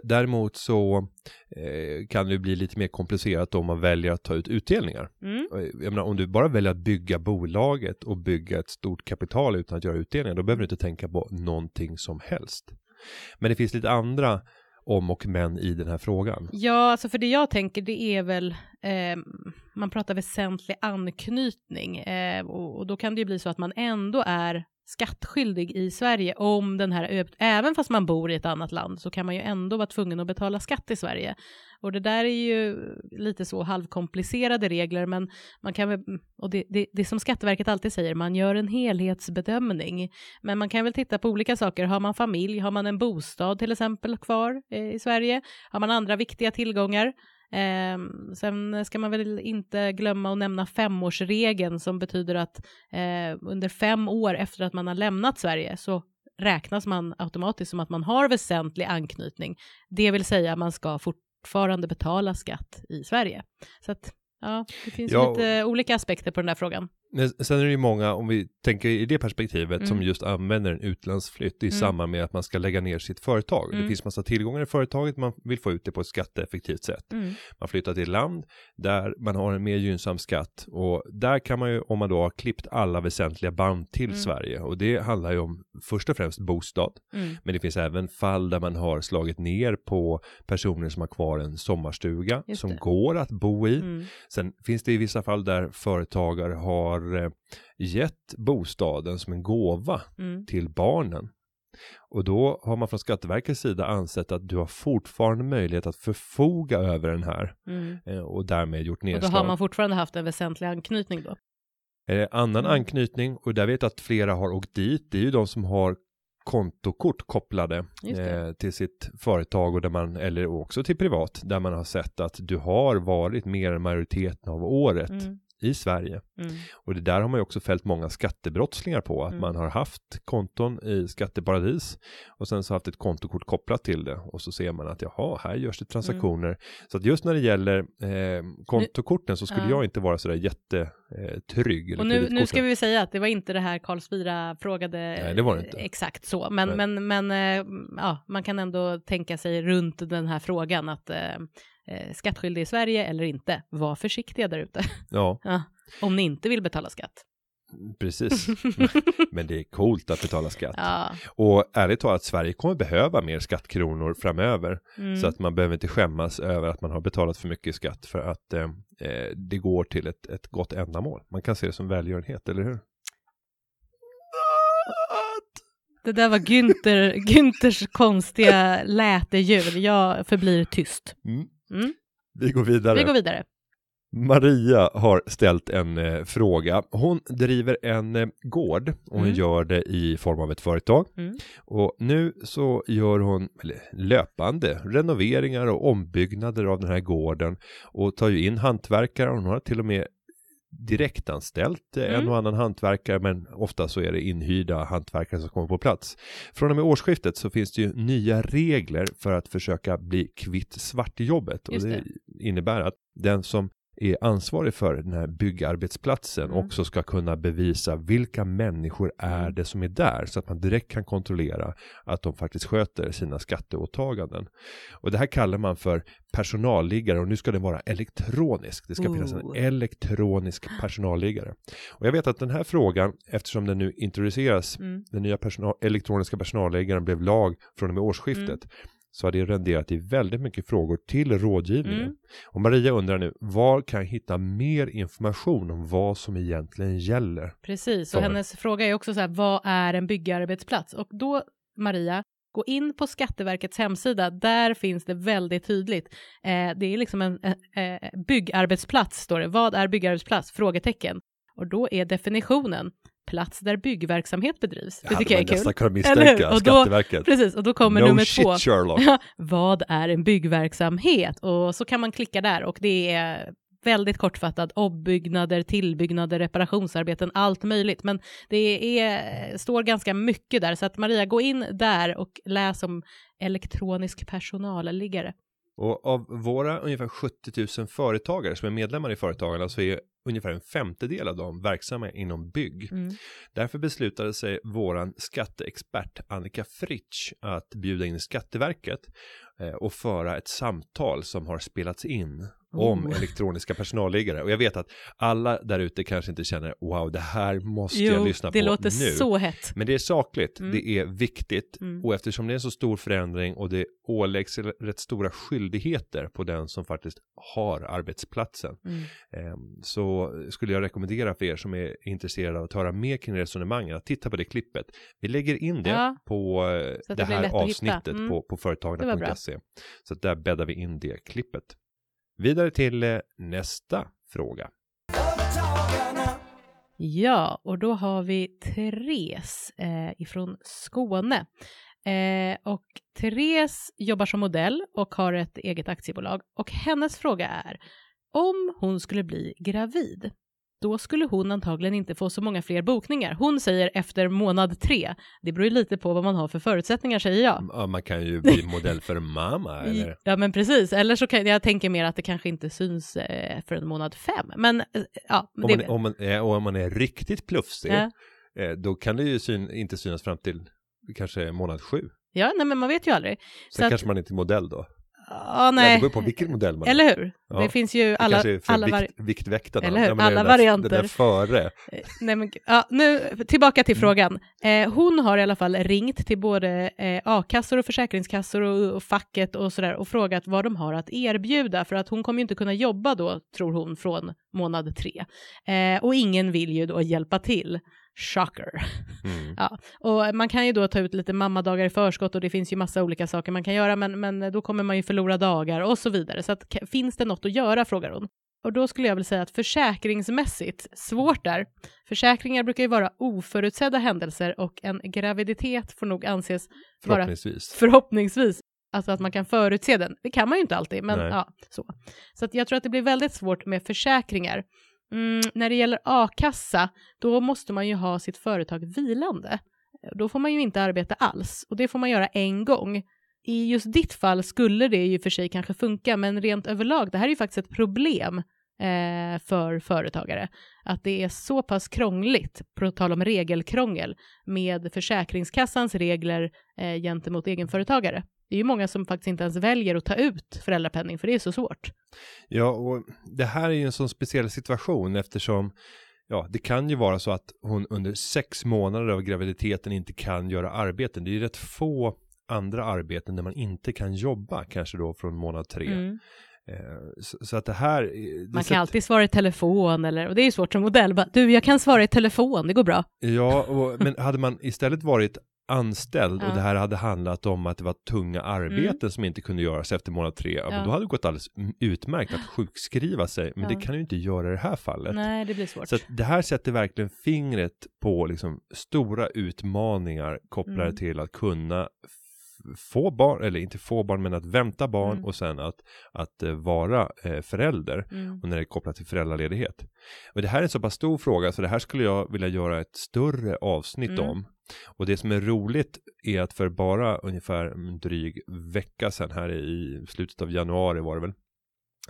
däremot så eh, kan det bli lite mer komplicerat om man väljer att ta ut utdelningar. Mm. Och Jag menar, om du bara väljer att bygga bolaget och bygga ett stort kapital utan att göra utdelningar, då behöver du inte tänka på någonting som helst. Men det finns lite andra om och men i den här frågan. Ja, alltså för det jag tänker det är väl, eh, man pratar väsentlig anknytning eh, och, och då kan det ju bli så att man ändå är skattskyldig i Sverige. Om den här, även fast man bor i ett annat land så kan man ju ändå vara tvungen att betala skatt i Sverige. Och det där är ju lite så halvkomplicerade regler, men man kan väl, och det, det, det som Skatteverket alltid säger, man gör en helhetsbedömning. Men man kan väl titta på olika saker, har man familj, har man en bostad till exempel kvar eh, i Sverige, har man andra viktiga tillgångar, Eh, sen ska man väl inte glömma att nämna femårsregeln som betyder att eh, under fem år efter att man har lämnat Sverige så räknas man automatiskt som att man har väsentlig anknytning. Det vill säga man ska fortfarande betala skatt i Sverige. Så att ja, det finns Ja, lite olika aspekter på den där frågan. Men sen är det ju många, om vi tänker i det perspektivet, Mm. som just använder en utlandsflytt i Mm. samband med att man ska lägga ner sitt företag. Mm. Det finns massa tillgångar i företaget, man vill få ut det på ett skatteeffektivt sätt. Mm. Man flyttar till ett land där man har en mer gynnsam skatt och där kan man ju, om man då har klippt alla väsentliga band till Mm. Sverige och det handlar ju om först och främst bostad, Mm. men det finns även fall där man har slagit ner på personer som har kvar en sommarstuga som går att bo i. Sen finns det i vissa fall där företagare har eh, gett bostaden som en gåva Mm. till barnen. Och då har man från Skatteverkets sida ansett att du har fortfarande möjlighet att förfoga över den här Mm. eh, och därmed gjort Och då nedslag. har man fortfarande haft en väsentlig anknytning då. Eh, annan Mm. anknytning och där vet jag att flera har åkt dit. Det är ju de som har kontokort kopplade eh, till sitt företag och där man, eller också till privat, där man har sett att du har varit mer än majoriteten av året Mm. I Sverige. Mm. Och det där har man ju också fällt många skattebrottslingar på, att Mm. man har haft konton i skatteparadis och sen så haft ett kontokort kopplat till det och så ser man att jaha, här görs det transaktioner. Så att just när det gäller eh, kontokorten så skulle Ja. jag inte vara sådär jättetrygg. Eh, Och nu, nu ska vi säga att det var inte det här Karl Spira frågade Nej, det var det inte. eh, exakt så, men, Nej. men, men eh, ja, man kan ändå tänka sig runt den här frågan att eh, skattskyldig i Sverige eller inte, var försiktiga där ute. Ja, ja, om ni inte vill betala skatt. Precis. Men det är coolt att betala skatt. Ja. Och ärligt talat, Sverige kommer behöva mer skattkronor framöver. Mm. Så att man behöver inte skämmas över att man har betalat för mycket skatt för att eh, eh, det går till ett, ett gott ändamål. Man kan se det som välgörenhet, eller hur? Det där var Günther, Günthers konstiga läteljud. Jag förblir tyst. Mm. Mm. Vi går vidare. Vi går vidare. Maria har ställt en eh, fråga. Hon driver en eh, gård och hon Mm. gör det i form av ett företag. Mm. Och nu så gör hon löpande renoveringar och ombyggnader av den här gården och tar ju in hantverkare. Hon har till och med direktanställt eh, en Mm. och annan hantverkare men ofta så är det inhyrda hantverkare som kommer på plats. Från och med årsskiftet så finns det ju nya regler för att försöka bli kvitt svartjobbet och det, det. innebär att den som är ansvarig för den här byggarbetsplatsen Mm. också ska kunna bevisa vilka människor är det som är där så att man direkt kan kontrollera att de faktiskt sköter sina skatteåtaganden. Och det här kallar man för personalliggare och nu ska den vara elektronisk. Det ska finnas en elektronisk personalliggare. Och jag vet att den här frågan, eftersom den nu introduceras, Mm. den nya personal, elektroniska personalliggaren blev lag från och med årsskiftet, så har det renderat i väldigt mycket frågor till rådgivningen. Mm. Och Maria undrar nu, var kan jag hitta mer information om vad som egentligen gäller? Precis, och hennes fråga är också så här, vad är en byggarbetsplats? Och då, Maria, gå in på Skatteverkets hemsida, där finns det väldigt tydligt. Eh, det är liksom en eh, eh, byggarbetsplats, står det. Vad är byggarbetsplats? Frågetecken. Och då är definitionen plats där byggverksamhet bedrivs. Det tycker jag är kul. nästan hur? misstänka Och då- Skatteverket. Precis, och då kommer no nummer shit två. Sherlock. Vad är en byggverksamhet? Och så kan man klicka där och det är väldigt kortfattat, ombyggnader, tillbyggnader, reparationsarbeten, allt möjligt. Men det är, står ganska mycket där, så att Maria, gå in där och läs om elektronisk personalliggare. Och av våra ungefär 70 000 företagare som är medlemmar i Företagarna så är ungefär en femtedel av dem verksamma inom bygg. Mm. Därför beslutade sig våran skatteexpert Annika Fritsch att bjuda in Skatteverket eh, och föra ett samtal som har spelats in om Oh. elektroniska personalliggare. Och jag vet att alla där ute kanske inte känner wow, det här måste jag lyssna det på låter nu. så hett. Men det är sakligt, Mm. det är viktigt Mm. och eftersom det är en så stor förändring och det åläggs rätt stora skyldigheter på den som faktiskt har arbetsplatsen Mm. eh, så skulle jag rekommendera för er som är intresserade av att höra mer kring resonemangen att titta på det klippet. Vi lägger in det Ja, på det det här avsnittet Mm. på, på Det företagarna.se. Så där bäddar vi in det klippet. Vidare till eh, nästa fråga. Ja, och då har vi Therese eh, ifrån Skåne. Eh, och Therese jobbar som modell och har ett eget aktiebolag. Och hennes fråga är, om hon skulle bli gravid, då skulle hon antagligen inte få så många fler bokningar. Hon säger efter månad tre. Det beror ju lite på vad man har för förutsättningar, säger jag. Ja, man kan ju bli modell för mamma eller? Ja men precis, eller så kan jag tänker mer att det kanske inte syns eh, för en månad fem. Men eh, ja, Om man, om, man, är- och om man är riktigt plufsig, Ja. eh, då kan det ju syn, inte synas fram till kanske månad sju. ja nej men man vet ju aldrig. Sen Så att- kanske man inte är modell då. Ja, Nej. nej. det beror på vilken modell man. Eller hur? Ja. Det finns ju alla, alla vikt, Viktväktarna. Eller hur? Det Alla där, varianter. Det där före. Eh, Nej, men, ja, nu tillbaka till Mm. frågan. Eh, hon har i alla fall ringt till både eh, a-kassor och försäkringskassor och, och facket och sådär och frågat vad de har att erbjuda för att hon kommer ju inte kunna jobba då, tror hon, från månad tre. Eh, och ingen vill ju då hjälpa till. Shocker. Mm. Ja, och man kan ju då ta ut lite mammadagar i förskott och det finns ju massa olika saker man kan göra, men, men då kommer man ju förlora dagar och så vidare. Så att, finns det något att göra, frågar hon. Och då skulle jag väl säga att försäkringsmässigt, svårt där. Försäkringar brukar ju vara oförutsedda händelser och en graviditet får nog anses vara Förhoppningsvis. förhoppningsvis, alltså att man kan förutse den. Det kan man ju inte alltid, men Nej. ja, så. Så att jag tror att det blir väldigt svårt med försäkringar. Mm, när det gäller a-kassa, då måste man ju ha sitt företag vilande. Då får man ju inte arbeta alls och det får man göra en gång. I just ditt fall skulle det ju för sig kanske funka, men rent överlag, det här är ju faktiskt ett problem eh, för företagare. Att det är så pass krångligt, på tal om regelkrångel, med Försäkringskassans regler eh, gentemot egenföretagare. Det är ju många som faktiskt inte ens väljer att ta ut föräldrapenning, för det är så svårt. Ja, och det här är ju en sån speciell situation eftersom ja, det kan ju vara så att hon under sex månader av graviditeten inte kan göra arbeten. Det är ju rätt få andra arbeten där man inte kan jobba, kanske då från månad tre. Mm. Eh, så, att det här... eh, Det Man kan sätter- alltid svara i telefon eller, och det är ju svårt som modell. Du, jag kan svara i telefon, det går bra. Ja, och, men hade man istället varit anställd Ja. Mm. och det här hade handlat om att det var tunga arbeten som inte kunde göras efter månad tre, ja. men då hade det gått alldeles utmärkt att sjukskriva sig, men Ja. det kan ju inte göra i det här fallet. Nej, det blir svårt. Så det här sätter verkligen fingret på liksom stora utmaningar kopplade Mm. till att kunna få barn, eller inte få barn, men att vänta barn Mm. och sen att, att eh, vara eh, förälder Mm. och när det är kopplat till föräldraledighet. Och det här är en så pass stor fråga så det här skulle jag vilja göra ett större avsnitt Mm. om. Och det som är roligt är att för bara ungefär en dryg vecka sedan här i slutet av januari var det väl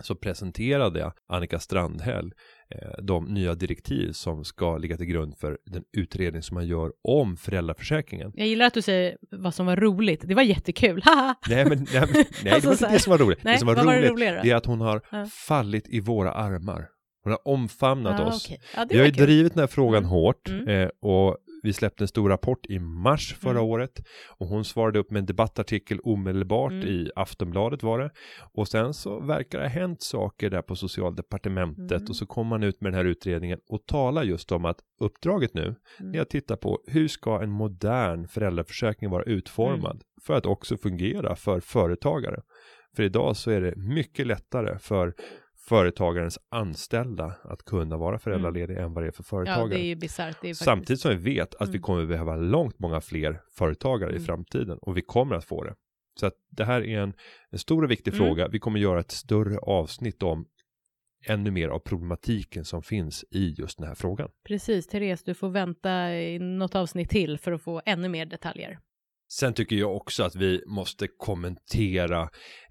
så presenterade jag Annika Strandhäll eh, de nya direktiv som ska ligga till grund för den utredning som man gör om föräldraförsäkringen. Jag gillar att du säger vad som var roligt. Det var jättekul, haha! Nej, men nej, nej det Alltså var så inte det som var roligt. Nej, det som var det roligt då? det är att hon har Ja. fallit i våra armar. Hon har omfamnat Ja, oss. okej. Ja, det Vi har ju drivit den här frågan Mm. hårt Mm. eh, och vi släppte en stor rapport i mars förra Mm. året och hon svarade upp med en debattartikel omedelbart Mm. i Aftonbladet var det och sen så verkar det ha hänt saker där på socialdepartementet Mm. och så kom man ut med den här utredningen och talar just om att uppdraget nu Mm. är att titta på hur ska en modern föräldraförsäkring vara utformad Mm. för att också fungera för företagare. För idag så är det mycket lättare för företagarens anställda att kunna vara föräldralediga än vad det är för Mm. Ja, företagare. det är ju bisarrt. Faktiskt... Samtidigt som vi vet att vi Mm. kommer behöva långt många fler företagare i Mm. framtiden och vi kommer att få det. Så att det här är en, en stor och viktig Mm. fråga. Vi kommer göra ett större avsnitt om ännu mer av problematiken som finns i just den här frågan. Precis, Therese, du får vänta i något avsnitt till för att få ännu mer detaljer. Sen tycker jag också att vi måste kommentera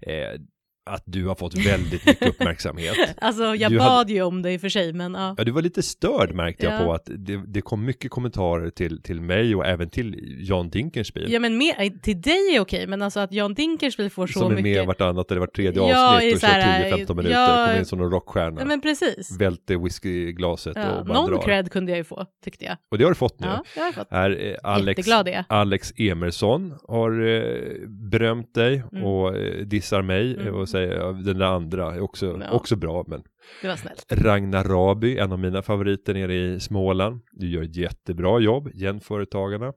eh, att du har fått väldigt mycket uppmärksamhet. Alltså, jag Du bad hade- ju om det i och för sig, men ja. Ja, du var lite störd märkte jag Ja. på att det, det kom mycket kommentarer till, till mig och även till Jan Dinkelspiel. Ja, men mer, till dig är okej, men alltså att Jan Dinkelspiel får så som är mycket. med vartannat eller vart tredje Ja, avsnitt och kör 10-15 minuter, ja, kommer in som en rockstjärna, Ja, men precis. välter whiskyglaset Ja, och bara någon drar. cred kunde jag ju få, tyckte jag. Och det har du fått nu. Ja, det har jag fått. Här, eh, Alex, är jag. Alex Emerson har eh, berömt dig Mm. och eh, dissar mig Mm. och säger ja, den där andra är också, Ja. också bra men Det var snällt. Ragnar Raby, en av mina favoriter nere i Småland. Du gör ett jättebra jobb, Genföretagarna.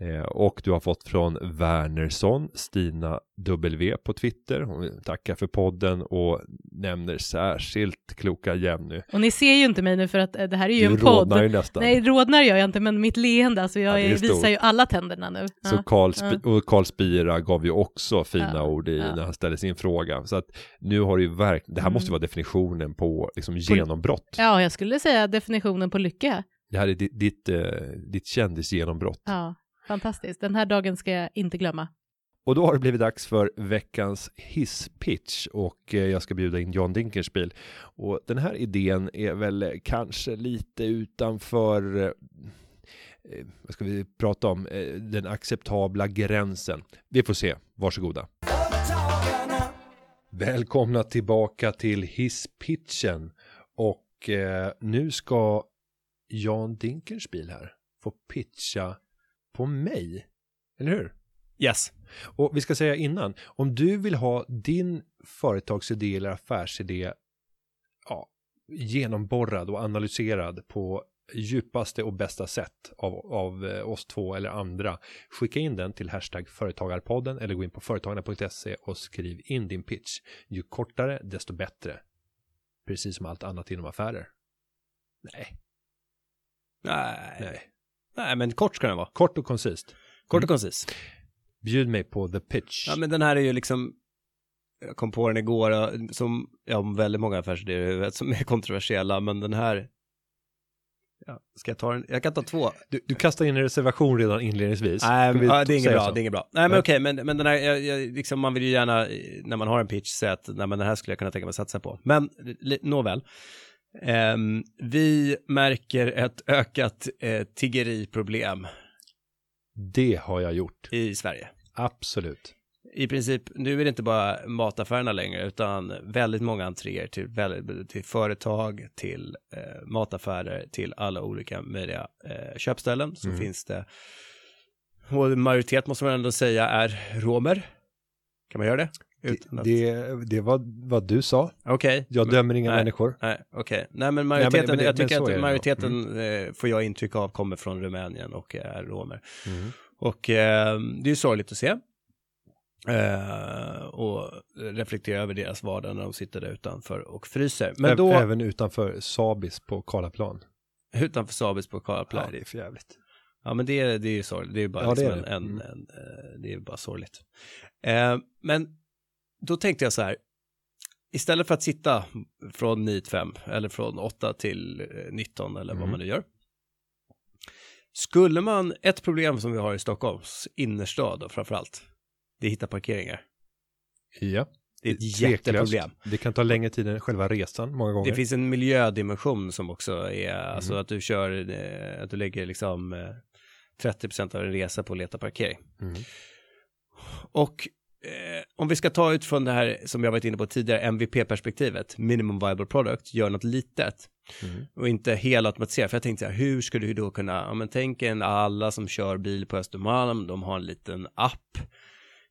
Eh, och du har fått från Wernersson, Stina W på Twitter. Hon tackar för podden och nämner särskilt kloka Jenny. Och ni ser ju inte mig nu för att eh, det här är ju Du en podd. rodnar ju nästan. Nej, rodnar gör jag inte, men mitt leende, alltså jag Ja, är visar ju alla tänderna nu. Så Ja. Carl, Sp- och Carl Spira gav ju också fina Ja, ord i, ja. när han ställde sin fråga. Så att nu har du ju verkligen, det här måste Mm. vara definitionen på liksom genombrott. ja, jag skulle säga definitionen på lycka. Det här är ditt, ditt, eh, ditt kändisgenombrott. Ja, fantastiskt. Den här dagen ska jag inte glömma. Och då har det blivit dags för veckans hisspitch och eh, jag ska bjuda in John Dinkelspiel. Och den här idén är väl kanske lite utanför, eh, eh, vad ska vi prata om, den acceptabla gränsen. Vi får se, varsågoda. Välkomna tillbaka till hisspitchen och nu ska Jan Dinkelspiel här få pitcha på mig, eller hur? Yes. Och vi ska säga innan, om du vill ha din företagsidé eller affärsidé ja, genomborrad och analyserad på djupaste och bästa sätt av, av eh, oss två eller andra, skicka in den till hashtag företagarpodden eller gå in på företagarna.se och skriv in din pitch. Ju kortare, desto bättre. Precis som allt annat inom affärer. Nej, Nej. Nej. Nej. men kort ska den vara. Kort och koncist. Kort Mm. och koncis. Bjud mig på the pitch. Ja, men den här är ju liksom, jag kom på den igår, som, ja, om väldigt många affärsidéer i huvudet som är kontroversiella, men den här, ja, ska jag ta den? Jag kan ta två. Du, du kastar in en reservation redan inledningsvis. Nej, Ska vi ja, det är inget säga bra, så? det är inget bra. Nej, men Nej. okej, men, men den här, jag, jag, liksom, man vill ju gärna, eh, när man har en pitch, säga att nej, men den här skulle jag kunna tänka mig att satsa på. Men, li, nåväl. Ehm, vi märker ett ökat eh, tiggeriproblem Det har jag gjort. i Sverige. Absolut. i princip, nu är det inte bara mataffärerna längre, utan väldigt många entréer till, till företag, till eh, mataffärer, till alla olika möjliga eh, köpställen. Så Mm. finns det, och majoritet måste man ändå säga är romer. Kan man göra det? Att- Det, det var vad du sa. Okej. Jag dömer inga Nej. människor. Nej, okej. Nej, men majoriteten, men det- jag men tycker att majoriteten eh, får jag intryck av kommer från Rumänien och är romer. Mm. Och eh, det är ju sorgligt att se. Eh, och reflektera över deras vardag när de sitter där utanför och fryser. Men Ä- då, Även utanför Sabis på Karlaplan. utanför Sabis på Karlaplan. det är för jävligt. Ja, men det, är- det är ju sorgligt. Det är ju bara, Ja, det är det. en, en, Mm. en, eh, det är ju bara sorgligt. Eh, men då tänkte jag så här, istället för att sitta från 9 till 5 eller från 8 till eh, 19 eller vad Mm. man nu gör. Skulle man, ett problem som vi har i Stockholms innerstad då, framförallt, det är att hitta parkeringar. Ja. Det är ett Tveklöst. jätteproblem. Det kan ta längre tid än själva resan många gånger. Det finns en miljödimension som också är, Mm. alltså att du kör, eh, att du lägger liksom eh, 30% av en resa på att leta parkering. Mm. Och eh, om vi ska ta ut från det här som jag varit inne på tidigare, MVP-perspektivet, minimum viable product, gör något litet Mm. och inte helautomatiserat. För jag tänkte så här, hur skulle du då kunna, ja men tänk en alla som kör bil på Östermalm, de har en liten app.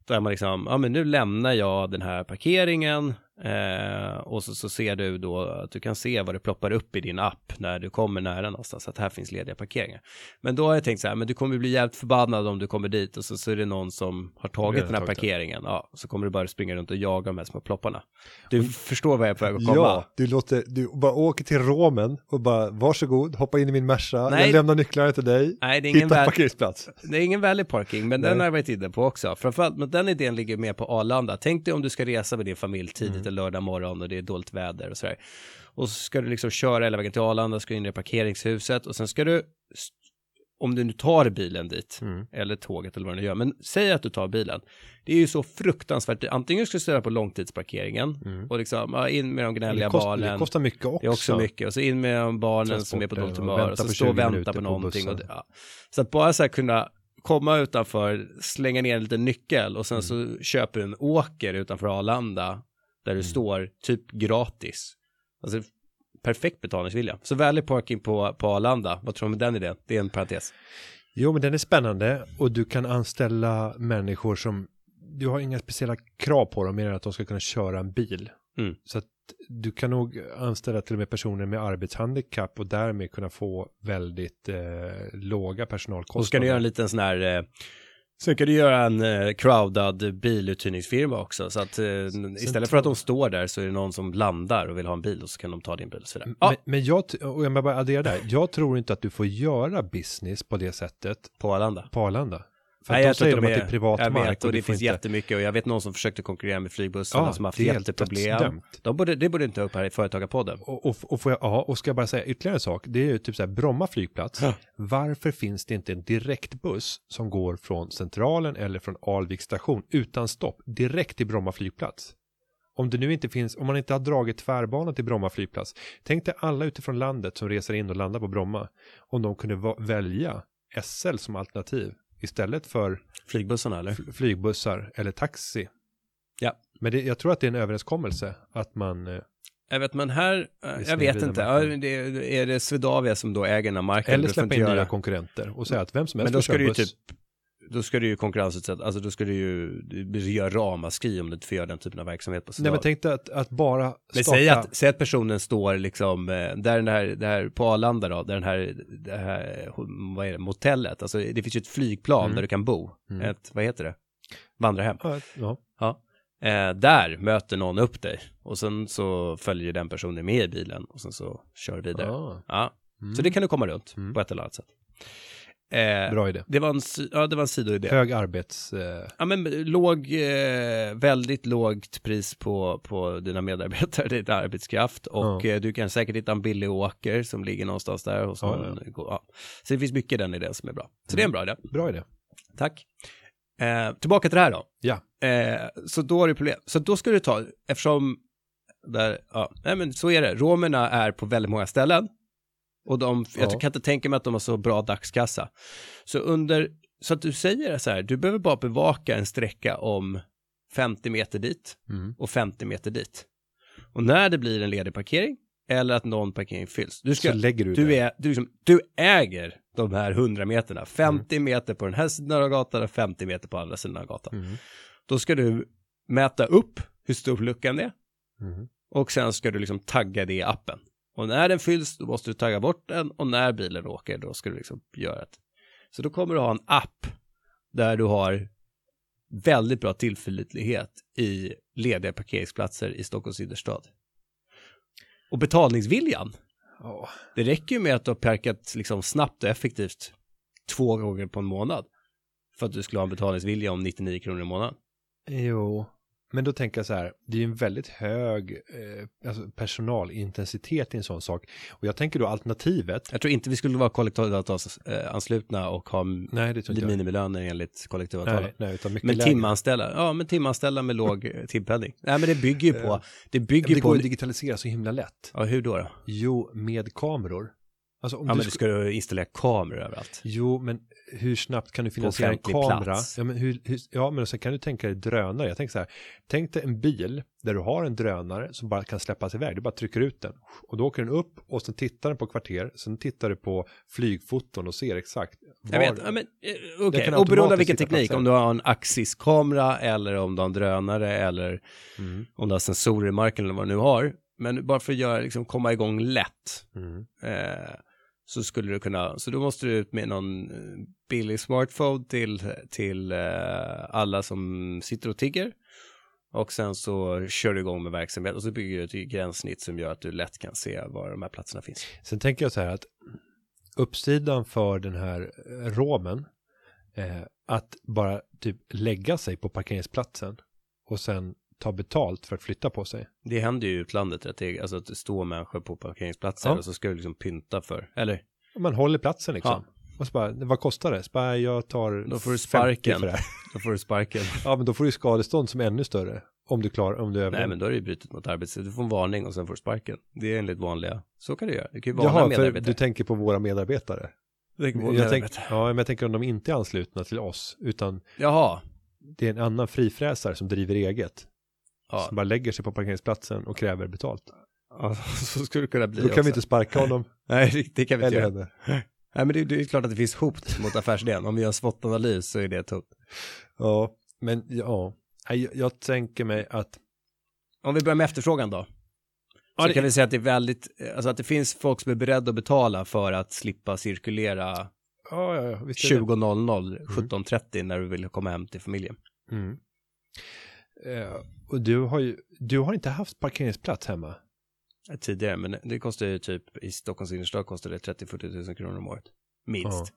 Då är man liksom, ja men nu lämnar jag den här parkeringen eh, och så, så ser du då att du kan se vad det ploppar upp i din app när du kommer nära någonstans, att här finns lediga parkeringar. Men då har jag tänkt så här, men du kommer bli jävligt förbannad om du kommer dit och så, så är det någon som har tagit den här tagit den. parkeringen. Ja, så kommer du bara springa runt och jaga de här små plopparna. Du förstår vad jag är på väg att komma. Ja, du låter, du bara åker till Romen och bara varsågod, hoppa in i min Merca, Nej. jag lämnar nycklarna till dig, Nej, det är ingen hitta väl... parkeringsplats. Det är ingen valley parking, men den Nej. har jag varit inne på också. Framförallt, men den idén ligger mer på Arlanda. Tänk dig om du ska resa med din familj tidigt Mm. En lördag morgon och det är dåligt väder och sådär. Och så ska du liksom köra hela vägen till Arlanda, ska in i parkeringshuset och sen ska du, om du nu tar bilen dit, Mm. eller tåget eller vad du gör, men säg att du tar bilen. Det är ju så fruktansvärt, antingen ska du ställa på långtidsparkeringen Mm. och liksom, ja, in med de gnälliga kost, barnen. det kostar mycket också. Det är också mycket. Och så in med de barnen som är på dåligt och humör. Och så på stå och 20 vänta på på någonting. Och, bussen. ja. Så att bara så här kunna komma utanför, slänga ner en liten nyckel och sen Mm. så köper du en åker utanför Arlanda där du Mm. står typ gratis. Alltså perfekt betalningsvilja. Så valley parking på, på Arlanda, vad tror du om den idén? Det är en parentes. Jo, men den är spännande och du kan anställa människor som, du har inga speciella krav på dem mer än att de ska kunna köra en bil. Mm. Så att du kan nog anställa till och med personer med arbetshandikapp och därmed kunna få väldigt eh, låga personalkostnader. Och ska du göra en liten sån här eh, Sen kan du göra en eh, crowdad biluthyrningsfirma också. Så att eh, istället för att de står där så är det någon som landar och vill ha en bil och så kan de ta din bil. och Så där. Ja, Men, men jag, och jag bara addera där, jag tror inte att du får göra business på det sättet på Arlanda. på Arlanda. För Nej, att jag tror säger de de att det är privat jag mark vet, och det finns inte- jättemycket och jag vet någon som försökte konkurrera med flygbussarna Ja, som haft är helt jätteproblem. De borde, det borde inte upp här i Företagarpodden. Och, och, och, får jag, ja, och ska jag bara säga ytterligare en sak, det är ju typ så här Bromma flygplats. Ja. Varför finns det inte en direktbuss som går från Centralen eller från Alvik station utan stopp direkt till Bromma flygplats? Om det nu inte finns, om man inte har dragit tvärbanan till Bromma flygplats, tänk dig alla utifrån landet som reser in och landar på Bromma, om de kunde välja SL som alternativ istället för Flygbussarna eller? fl- flygbussar eller taxi. Ja. Men det, jag tror att det är en överenskommelse att man eh, Jag vet, men här, eh, jag vet inte. Ja, det, är det Swedavia som då äger den här marknaden? Eller släppa in göra- nya konkurrenter och säga att vem som helst Men då ska du ju typ, då ska du ju konkurrensutsätta, alltså då ska du ju du göra ramaskri om du inte får göra den typen av verksamhet på Nej Swedavia. men tänk dig att, att bara Men starta... säg att, säg att personen står liksom, eh, där den här, det här på Arlanda då, där den här, det här, vad är det, motellet, alltså det finns ju ett flygplan Mm. där du kan bo, Mm. ett, vad heter det, vandrarhem. Ja, ja. Eh, där möter någon upp dig och sen så följer den personen med i bilen och sen så kör du vidare. Ah, Ja, mm. så det kan du komma runt Mm. på ett eller annat sätt. Eh, Bra idé. det var en, ja, det var en sidoidé. Hög arbets... Eh, Ja, men låg, eh, väldigt lågt pris på, på dina medarbetare, din arbetskraft och eh, du kan säkert hitta en billig åker som ligger någonstans där. Och så, Ja, ja, ja. så det finns mycket i den idén som är bra. Så det är en bra idé. bra idé. Tack. Eh, tillbaka till det här då. Ja. Eh, så då är det problem. Så då ska du ta, eftersom, där, ja, nej men så är det. Romerna är på väldigt många ställen. Och de, jag Ja. kan inte tänka mig att de har så bra dagskassa. Så under, så att du säger så här, du behöver bara bevaka en sträcka om 50 meter dit Mm. och 50 meter dit. Och när det blir en ledig parkering eller att någon parkering fylls, du, ska, Så lägger du, du, det. är, du, liksom, du äger de här 100 meterna. 50 meter på den här sidan av gatan och 50 meter på andra sidan av gatan. Mm. Då ska du mäta upp hur stor luckan är Mm. och sen ska du liksom tagga det i appen. Och när den fylls, då måste du tagga bort den och när bilen åker, då ska du liksom göra det. Så då kommer du ha en app där du har väldigt bra tillförlitlighet i lediga parkeringsplatser i Stockholms innerstad. Och betalningsviljan, Ja. det räcker ju med att du har parkat liksom snabbt och effektivt två gånger på en månad för att du skulle ha en betalningsvilja om 99 kronor i månaden. Jo, men då tänker jag så här, det är en väldigt hög eh, alltså personalintensitet i en sån sak. Och jag tänker då alternativet. Jag tror inte vi skulle vara kollektivavtalsanslutna och ha Nej, det minimilöner enligt kollektivavtalet. Nej, nej, Men lägre. timanställda, ja men timanställda med låg eh, timpenning. Nej men det bygger ju på, Eh, det bygger det på, går ju att digitalisera så himla lätt. ja hur då? då? Jo, med kameror. Alltså om Ja du men du sk- ska du installera kameror överallt. Jo, men hur snabbt kan du finansiera en kamera? plats. Ja, men, hur, hur, ja, men sen kan du tänka dig drönare. Jag tänker så här, tänk dig en bil där du har en drönare som bara kan släppas iväg. Du bara trycker ut den och då åker den upp och sen tittar den på kvarter. Sen tittar du på flygfoton och ser exakt. Jag var- vet, ja, men eh, okej, kan oberoende av vilken teknik, om du har en Axis-kamera eller om du har en drönare eller Mm, om du har sensorer i marken eller vad du nu har. Men bara för att göra, liksom, komma igång lätt mm, eh, så skulle du kunna, så då måste du ut med någon eh, billig smartphone till, till eh, alla som sitter och tigger. Och sen så kör du igång med verksamhet och så bygger du ett gränssnitt som gör att du lätt kan se var de här platserna finns. Sen tänker jag så här att uppsidan för den här eh, romen eh, att bara typ lägga sig på parkeringsplatsen och sen ta betalt för att flytta på sig. Det händer ju i utlandet, att det, alltså att det står människor på parkeringsplatser Ja. och så ska du liksom pynta för, eller man håller platsen liksom. Och så bara, vad kostar det? Så bara, jag tar Då får du 50 sparken. för det här. då får du sparken. Ja, men då får du skadestånd som är ännu större. Om du klarar, om du överlever. Nej men då är det ju brutit mot arbetstid, du får en varning och sen får du sparken. Det är enligt vanliga, så kan du göra. Det kan ju vara Jaha, för medarbetare. du tänker på våra medarbetare. Jag tänk, medarbetare. ja, men jag tänker om de inte är anslutna till oss, utan Jaha, det är en annan frifräsare som driver eget. Ja. Som bara lägger sig på parkeringsplatsen och kräver betalt. ja. Så skulle det kunna bli Då kan också. vi inte sparka honom. Nej, det- det kan vi inte eller göra. henne. Nej, men det, det är klart att det finns hot mot affärsidén. Om vi gör en SWOT-analys så är det ett hot. Ja, men ja. Jag, jag tänker mig att Om vi börjar med efterfrågan då. Ja, så det- kan vi säga att det är väldigt, alltså att det finns folk som är beredda att betala för att slippa cirkulera Ja, ja, ja. Visst är det. 20.00, 17.30 när du vill komma hem till familjen. Mm. Eh, och du har ju, du har inte haft parkeringsplats hemma. Eh, Tidigare, men det kostar ju typ i Stockholms innerstad kostar det 30-40 tusen kronor om året. Minst.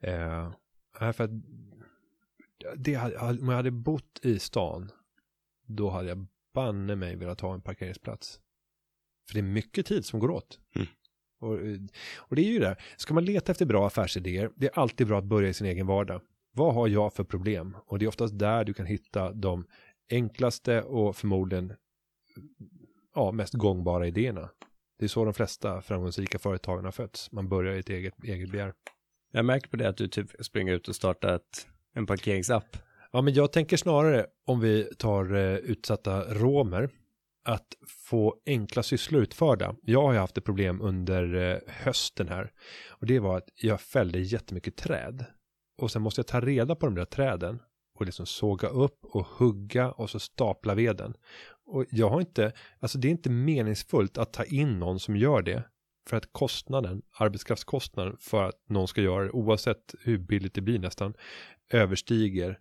Eh, nej, för att det, om jag hade bott i stan, då hade jag banne mig velat ha en parkeringsplats. För det är mycket tid som går åt. Mm. Och, eh, och det är ju det, ska man leta efter bra affärsidéer, det är alltid bra att börja i sin egen vardag. Vad har jag för problem? Och det är oftast där du kan hitta de enklaste och förmodligen ja, mest gångbara idéerna. Det är så de flesta framgångsrika företagen har fötts. Man börjar i ett eget, eget begär. Jag märker på det att du typ springer ut och startar ett, en parkeringsapp. Ja, men jag tänker snarare om vi tar eh, utsatta romer att få enkla sysslor utförda. Jag har ju haft ett problem under eh, hösten här och det var att jag fällde jättemycket träd och sen måste jag ta reda på de där träden och liksom såga upp och hugga och så stapla veden. Och jag har inte, alltså det är inte meningsfullt att ta in någon som gör det för att kostnaden, arbetskraftskostnaden för att någon ska göra det oavsett hur billigt det blir nästan överstiger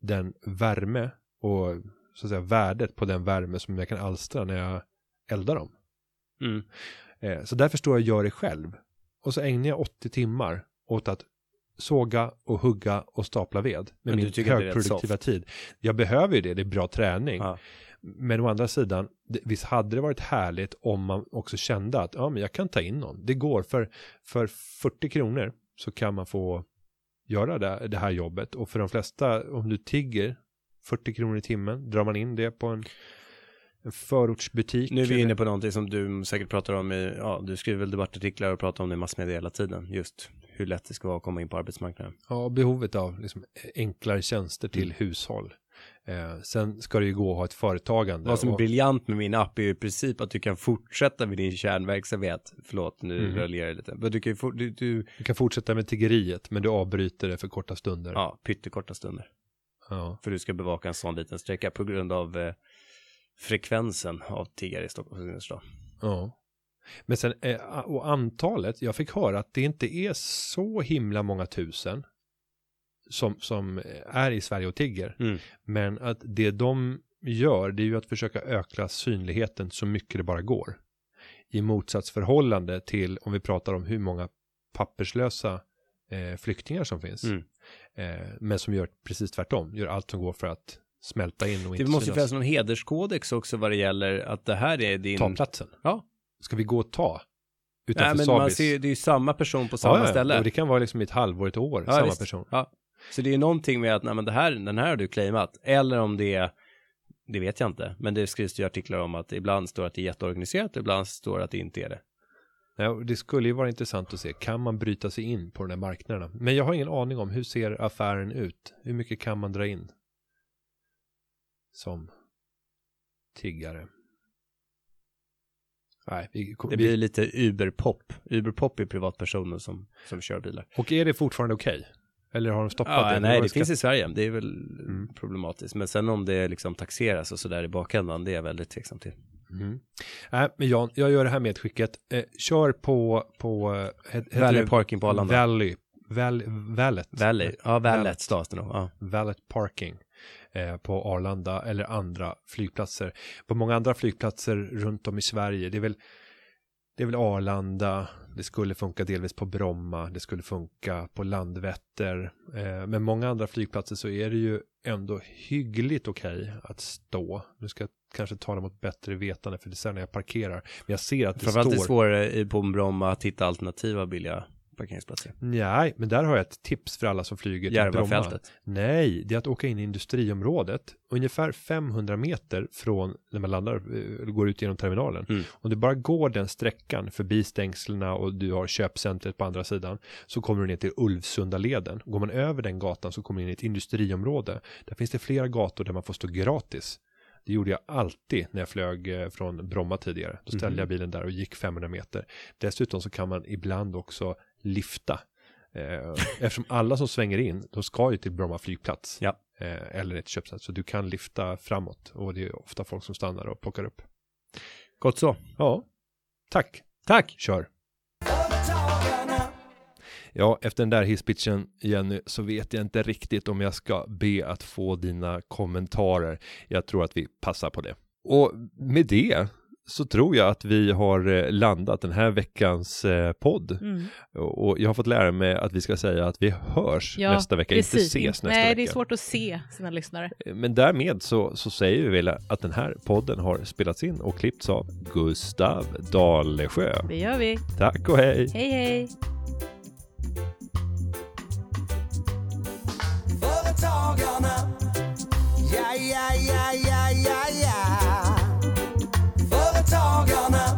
den värme och så att säga värdet på den värme som jag kan alstra när jag eldar dem. Mm. Eh, så därför står jag och gör det själv. Och så ägnar jag 80 timmar åt att såga och hugga och stapla ved med min högproduktiva tid. Jag behöver ju det, det är bra träning. Ja. Men å andra sidan, det, visst hade det varit härligt om man också kände att ja, men jag kan ta in någon. Det går för, för 40 kronor så kan man få göra det, det här jobbet. Och för de flesta, om du tigger 40 kronor i timmen, drar man in det på en, en förortsbutik. Nu är vi inne på någonting som du säkert pratar om i, ja, du skriver väl debattartiklar och pratar om det i massmedia hela tiden. Just hur lätt det ska vara att komma in på arbetsmarknaden. Ja, behovet av liksom enklare tjänster till Mm. hushåll. Eh, sen ska det ju gå att ha ett företagande. Vad som är och- briljant med min app är ju i princip att du kan fortsätta med din kärnverksamhet. Förlåt, nu Mhm. raljerar jag lite. Men du kan ju for, du, du, Du kan fortsätta med tiggeriet, men du avbryter det för korta stunder. ja, pyttekorta stunder. Ja. För du ska bevaka en sån liten sträcka på grund av eh, frekvensen av tiggare i Stockholms innerstad. ja. Men sen, eh, och antalet, jag fick höra att det inte är så himla många tusen som, som är i Sverige och tigger. Mm. Men att det de gör, det är ju att försöka öka synligheten så mycket det bara går. I motsatsförhållande till om vi pratar om hur många papperslösa eh, flyktingar som finns. Mm. Eh, men som gör precis tvärtom, gör allt som går för att smälta in och Det inte måste ju synas. finnas någon hederskodex också vad det gäller att det här är din... Ta platsen. Ja. Ska vi gå och ta? Utanför Nej, men man Sabis? ser ju, det är ju samma person på samma ja, ja, ställe. Och det kan vara liksom ett halvår, ett år, Ja, samma visst. person. Ja. Så det är någonting med att, nej men det här, den här har du claimat. Eller om det är, det vet jag inte. Men det skrivs ju artiklar om att ibland står att det är jätteorganiserat, ibland står att det inte är det. Ja, det skulle ju vara intressant att se, kan man bryta sig in på den här marknaden? Men jag har ingen aning om, hur ser affären ut? Hur mycket kan man dra in? Som tiggare. Nej, vi, Det vi, blir lite Uberpop. Uberpop är privatpersoner som, som kör bilar. Och är det fortfarande okej? Eller har de stoppat Ja, det? nej, det ska- finns i Sverige. Det är väl Mm. problematiskt. Men sen om det liksom taxeras och sådär i bakändan, det är jag väldigt tveksam till. Mm. Nej, men Jan, jag gör det här medskicket. Eh, kör på, på eh, heter Valley det? Parking på Arlanda. Valley. Val, Vallet. Valley. Ja, Vallet. Vallet stavas det nog. Ja. Valet Parking eh, på Arlanda eller andra flygplatser. På många andra flygplatser runt om i Sverige, det är väl, det är väl Arlanda, det skulle funka delvis på Bromma, det skulle funka på Landvetter. Eh, men många andra flygplatser så är det ju ändå hyggligt okej att stå. Nu ska jag kanske tala mot bättre vetande för det är sen när jag parkerar. Men jag ser att det Framförallt är det står. svårare på Bromma att hitta alternativa billiga parkeringsplatser. Nej, men där har jag ett tips för alla som flyger till Bromma. Nej, det är att åka in i industriområdet ungefär 500 meter från när man landar, eh, går ut genom terminalen. Mm. Om du bara går den sträckan förbi stängslerna och du har köpcentret på andra sidan så kommer du ner till Ulvsundaleden. Går man över den gatan så kommer du in i ett industriområde. Där finns det flera gator där man får stå gratis. Det gjorde jag alltid när jag flög eh, från Bromma tidigare. Då ställde Mhm. jag bilen där och gick 500 meter. Dessutom så kan man ibland också lifta. Eh, eftersom alla som svänger in, de ska ju till Bromma flygplats. Ja. Eh, eller ett köpcentrum. Så du kan lifta framåt. Och det är ofta folk som stannar och plockar upp. Gott så. Ja, tack. Tack! Kör. Ja, efter den där hisspitchen Jenny så vet jag inte riktigt om jag ska be att få dina kommentarer. Jag tror att vi passar på det. Och med det så tror jag att vi har eh, landat den här veckans eh, podd. Mm. Och jag har fått lära mig att vi ska säga att vi hörs Ja, nästa vecka, inte precis. ses nästa Nej, vecka. det är svårt att se sina lyssnare. Men därmed så, så säger vi väl att den här podden har spelats in och klippts av Gustav Dalesjö. Det gör vi. Tack och hej! Hej, hej! Företagarna. Ja, ja, ja, ja, ja, ja dagarna.